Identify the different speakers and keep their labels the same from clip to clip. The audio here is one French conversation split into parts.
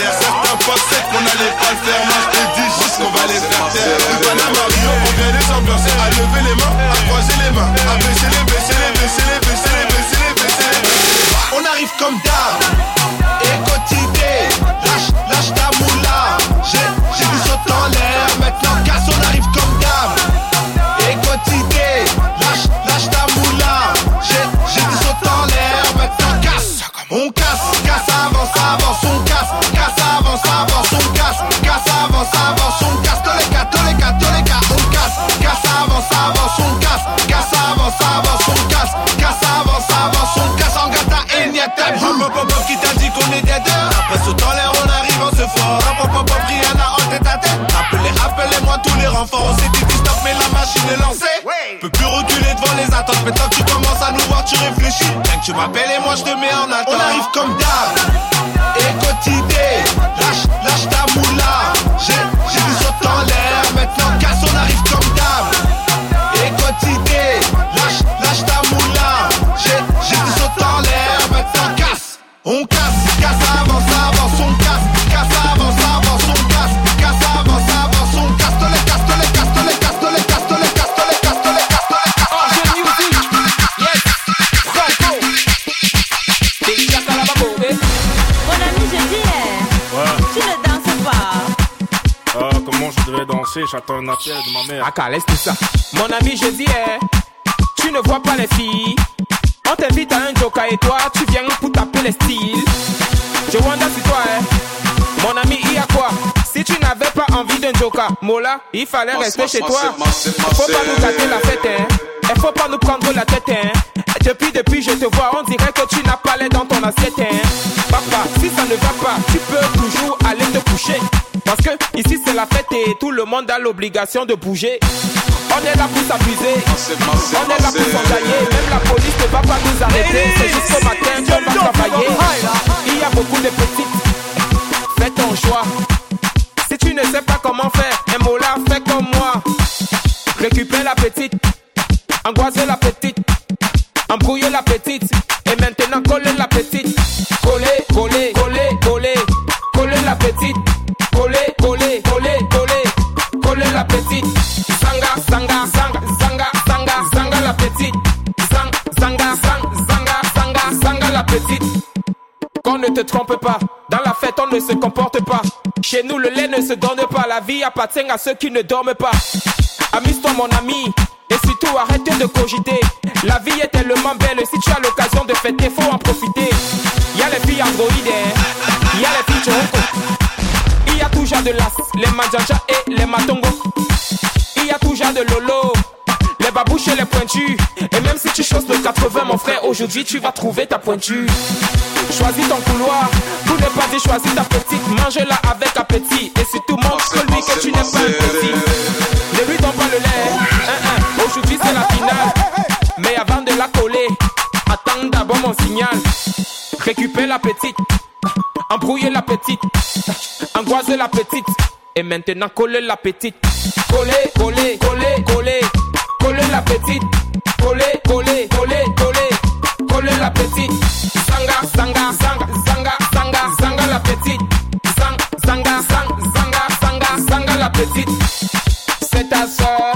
Speaker 1: terre.
Speaker 2: Certains pas qu'on allait pas le faire. Renforts On s'est dit stop mais la machine est lancée Peux plus reculer devant les attentes Maintenant que tu commences à nous voir tu réfléchis Rien que tu m'appelles et moi je te mets en attente
Speaker 1: On arrive comme d'hab. Et quotidien, lâche, lâche ta moula. J'ai, j'ai du saut en l'air, maintenant casse, on arrive comme d'hab. Et quotidien, lâche, lâche ta moula. J'ai, j'ai du saut en l'air, maintenant casse. On casse,
Speaker 3: J'attends un appel de ma mère.
Speaker 4: Aka, laisse tout ça. Mon ami, je dis, eh, tu ne vois pas les filles. On t'invite à un joker et toi, tu viens pour taper les styles. Je wonder si toi, eh, mon ami, il y a quoi? Si tu n'avais pas envie d'un joker, Mola, il fallait rester chez toi. Faut pas nous gâter la fête, hein. Et faut pas nous prendre la tête, hein. Et Depuis, depuis, je te vois, on dirait que tu n'as pas l'air dans ton assiette, hein. Papa, si ça ne va pas, tu peux toujours aller te coucher. Parce que ici c'est la fête et tout le monde a l'obligation de bouger. On est là pour s'amuser, on est là pour s'engager. Même la police ne va pas nous arrêter. C'est jusqu'au matin qu'on va travailler. Il y a beaucoup de petites. Fais ton choix. Si tu ne sais pas comment faire, un mot là, fais comme moi. Récupère la petite, angoisser la petite, embrouiller la petite, et maintenant coller la ne se donne pas, la vie appartient à ceux qui ne dorment pas. Amuse-toi mon ami, et surtout arrête de cogiter. La vie est tellement belle, si tu as l'occasion de fêter, faut en profiter. Y a les filles androïdes, y a les filles. Il y a toujours de l'as, les manjaja et les matongo. Il y a toujours de lolo, les pointus. Et même si tu choses le 80, mon frère, aujourd'hui tu vas trouver ta pointure. Choisis ton couloir, pour ne pas dire choisis ta petite, mange-la avec appétit. Et surtout montre-lui que tu n'es pas petit. Ne lui donne pas le lait, aujourd'hui c'est la finale. Mais avant de la coller, attends d'abord mon signal. Récupère la petite, embrouiller la petite, angoiser la petite. Et maintenant coller la petite. Coller, coller, coller, coller petite. Coller, coller, coller, coller, coller la petite. Zanga, zanga, zanga, zanga, zanga, zanga la petite. Zang, zanga, zang, zanga, zanga, zanga la petite. C'est ta soeur,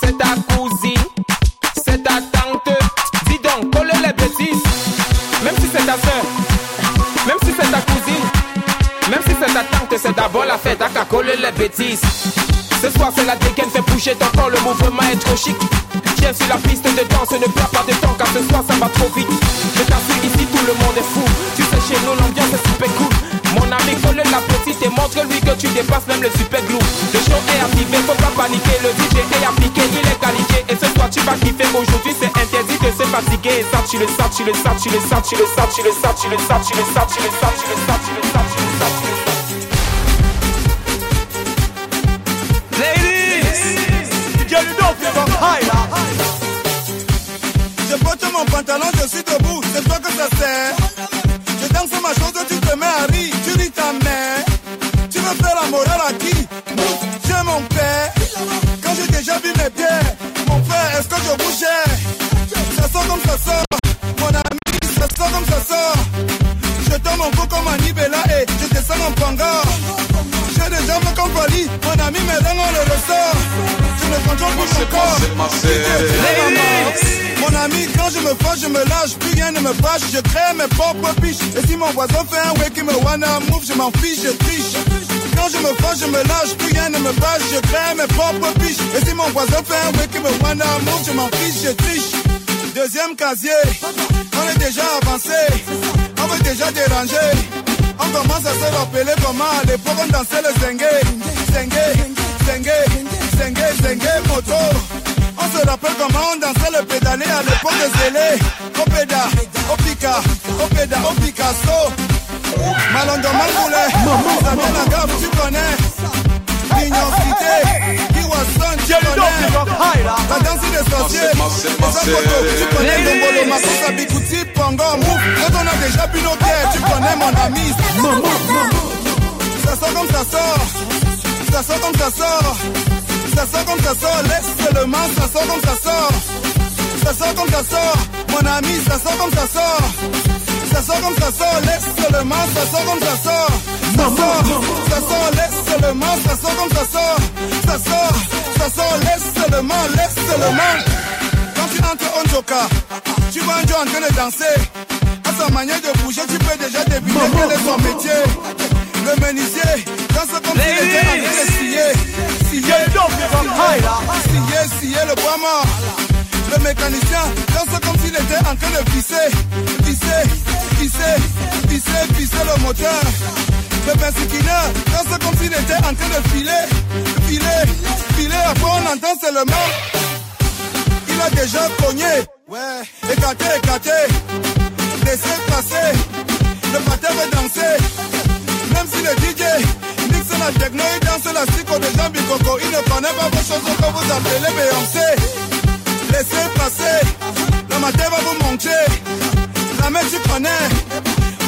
Speaker 4: c'est ta cousine, c'est ta tante. Dis donc, coller les bêtises. Même si c'est ta soeur, même si c'est ta cousine, même si c'est ta tante, c'est d'abord la fête à coller les bêtises. Ce soir c'est la dégaine, fait bouger ton le mouvement est trop chic. Viens sur la piste de danse, ne perds pas de temps car ce soir ça va trop vite. Je t'assure ici tout le monde est fou. Tu sais chez nous l'ambiance est super cool. Mon ami colle la petite et montre-lui que tu dépasses même le super glue. Le show est activé, faut pas paniquer, le DJ est appliqué, il est qualifié. Et ce soir tu vas kiffer, aujourd'hui c'est interdit de se fatigué, ça tu le sens, tu le sens, tu le sens, tu le sens, tu le sens, tu le sens, tu le sens, tu le sens, tu le sens, tu le sens, tu le sens, tu
Speaker 2: ça sert. Je danse ma chose, tu te mets à rire, tu ris ta mère. Tu veux faire la morale à qui? J'ai mon père. Quand j'ai déjà vu mes pieds, mon frère, est-ce que je bougeais? Ça sort comme ça sort, mon ami, ça sort comme ça sort. Je tombe mon cou comme un Nibela et je descends en panga. J'ai des jambes comme Wally, mon ami, mes dents on le ressort. Je ne contrôle plus mon corps. Mon ami, quand je me fâche, je me lâche, plus rien ne me fâche, je crée mes propres piches. Et si mon voisin fait un way qui me wanna move, je m'en fiche, je triche. Quand je me fâche, je me lâche, plus rien ne me fâche, je crée mes propres piches. Et si mon voisin fait un way qui me wanna move, je m'en fiche, je triche. Deuxième casier, on est déjà avancé, on veut déjà déranger. On commence à se rappeler comment à l'époque on dansait le zengue, zengue, zengue, zengue, zengue, moto. On se rappelle comment on dansait le pédalé à l'époque de Zélé. Au péda, au pica, au péda, au Picasso. Malondo Mangoulé, Samuel Nagab, tu connais. Mignon Cité, Kiwason, tu connais. La danse des sorciers, les tu connais. Dombolo, Makosa, Bikuti, Pongo, Mouf. Quand on a déjà bu nos bières, tu connais mon ami. Ça sort comme ça sort, ça sort comme ça sort. Ça sort comme ça sort, laisse seulement, ça sort comme ça sort. Ça sort comme ça sort, mon ami, ça sort comme ça sort. Ça sort comme ça sort, laisse seulement, ça sort comme ça sort. Ça sort, ça sort, laisse seulement, ça sort comme ça sort. Ça sort, ça sort, laisse seulement, laisse seulement. Quand tu entres en joker, tu vois un Joe en train de danser. À sa manière de bouger, tu peux déjà deviner quel est son métier. Le menuisier, danse comme s'il était en train de Le mécanicien danse comme s'il était en train de visser, visser, visser, visser, visser le moteur. Le bensiquineur danse comme s'il était en train de filer, filer, filer. Après on entend seulement. Il a déjà cogné, ouais, écarté, écarté, laissé passer. Le matin veut danser, même si le DJ mixe la techno, il danse la Il ne connaît pas vos chansons que vous appelez Beyoncé. Laissez passer, le matin va vous monter. La main tu connais,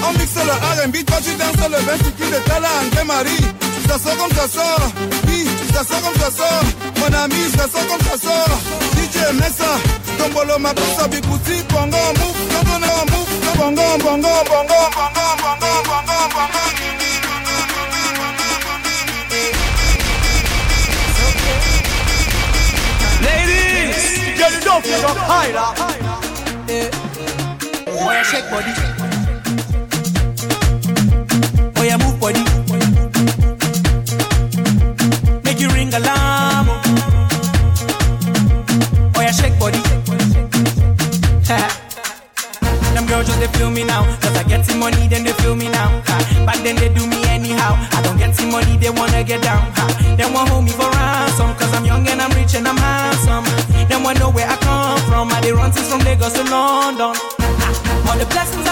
Speaker 2: on mixe le R&B, toi tu danses le vin qui de André Marie. Ça sort comme ça sort, oui, ça sort comme ça sort. Mon ami, ça sort comme ça sort. DJ Messa, Bikuti, Bongo, en move, Bongo, bongo, bongo, bongo, bongo, bongo, bongo.
Speaker 5: Up, you up high.
Speaker 6: Oh yeah, shake body. Oh yeah, move body.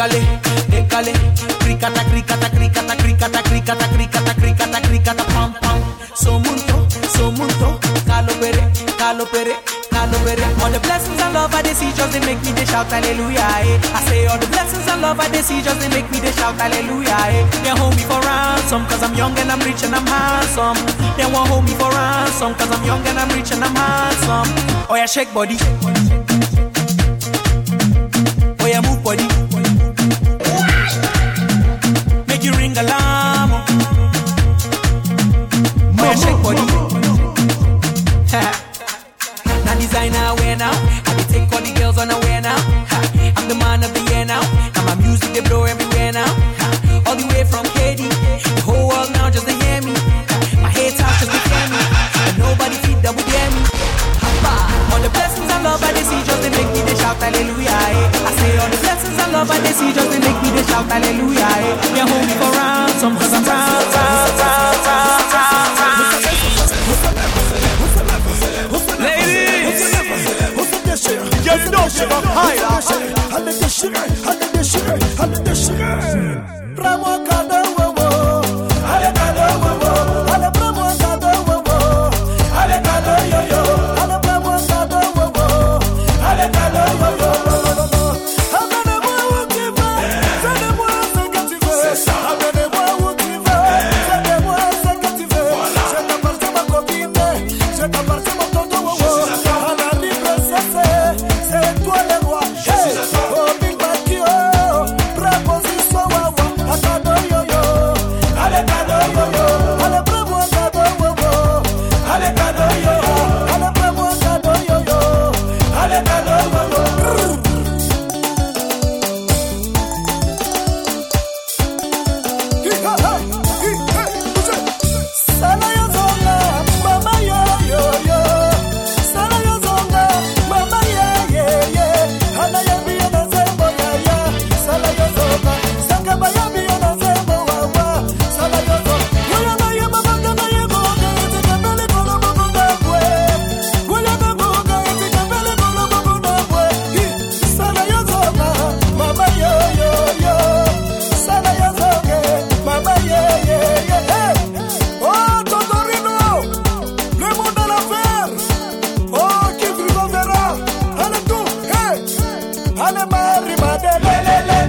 Speaker 6: décalé, décalé, cricata, cricata, cricata, cricata, cricata, cricata, cricata, cricata, pam pam, somunto, somunto, calo pere, calo pere, calo pere. All the blessings and love I see just they make me they shout hallelujah. Eh. I say all the blessings and love I see just they make me they shout hallelujah. Eh. They hold me for ransom cause I'm young and I'm rich and I'm handsome. They won't hold me for ransom cause I'm young and I'm rich and I'm handsome. Oh yeah, shake body. Oh yeah, move body. Ingalamu Moya shake body Now
Speaker 7: designer wear now I be take all the girls on a wear now. I'm
Speaker 6: the man of the year now. Now my music they blow everywhere now. All the way from KD, The whole world now just to hear me. Ha. My haters just they fear me. And nobody feed double dare me. All the blessings and love I they see just to make me blessings and love I they see just to make me they shout hallelujah. Yeah, They hold me for ransom, cause I'm round, round, round. the man, riba de lelele.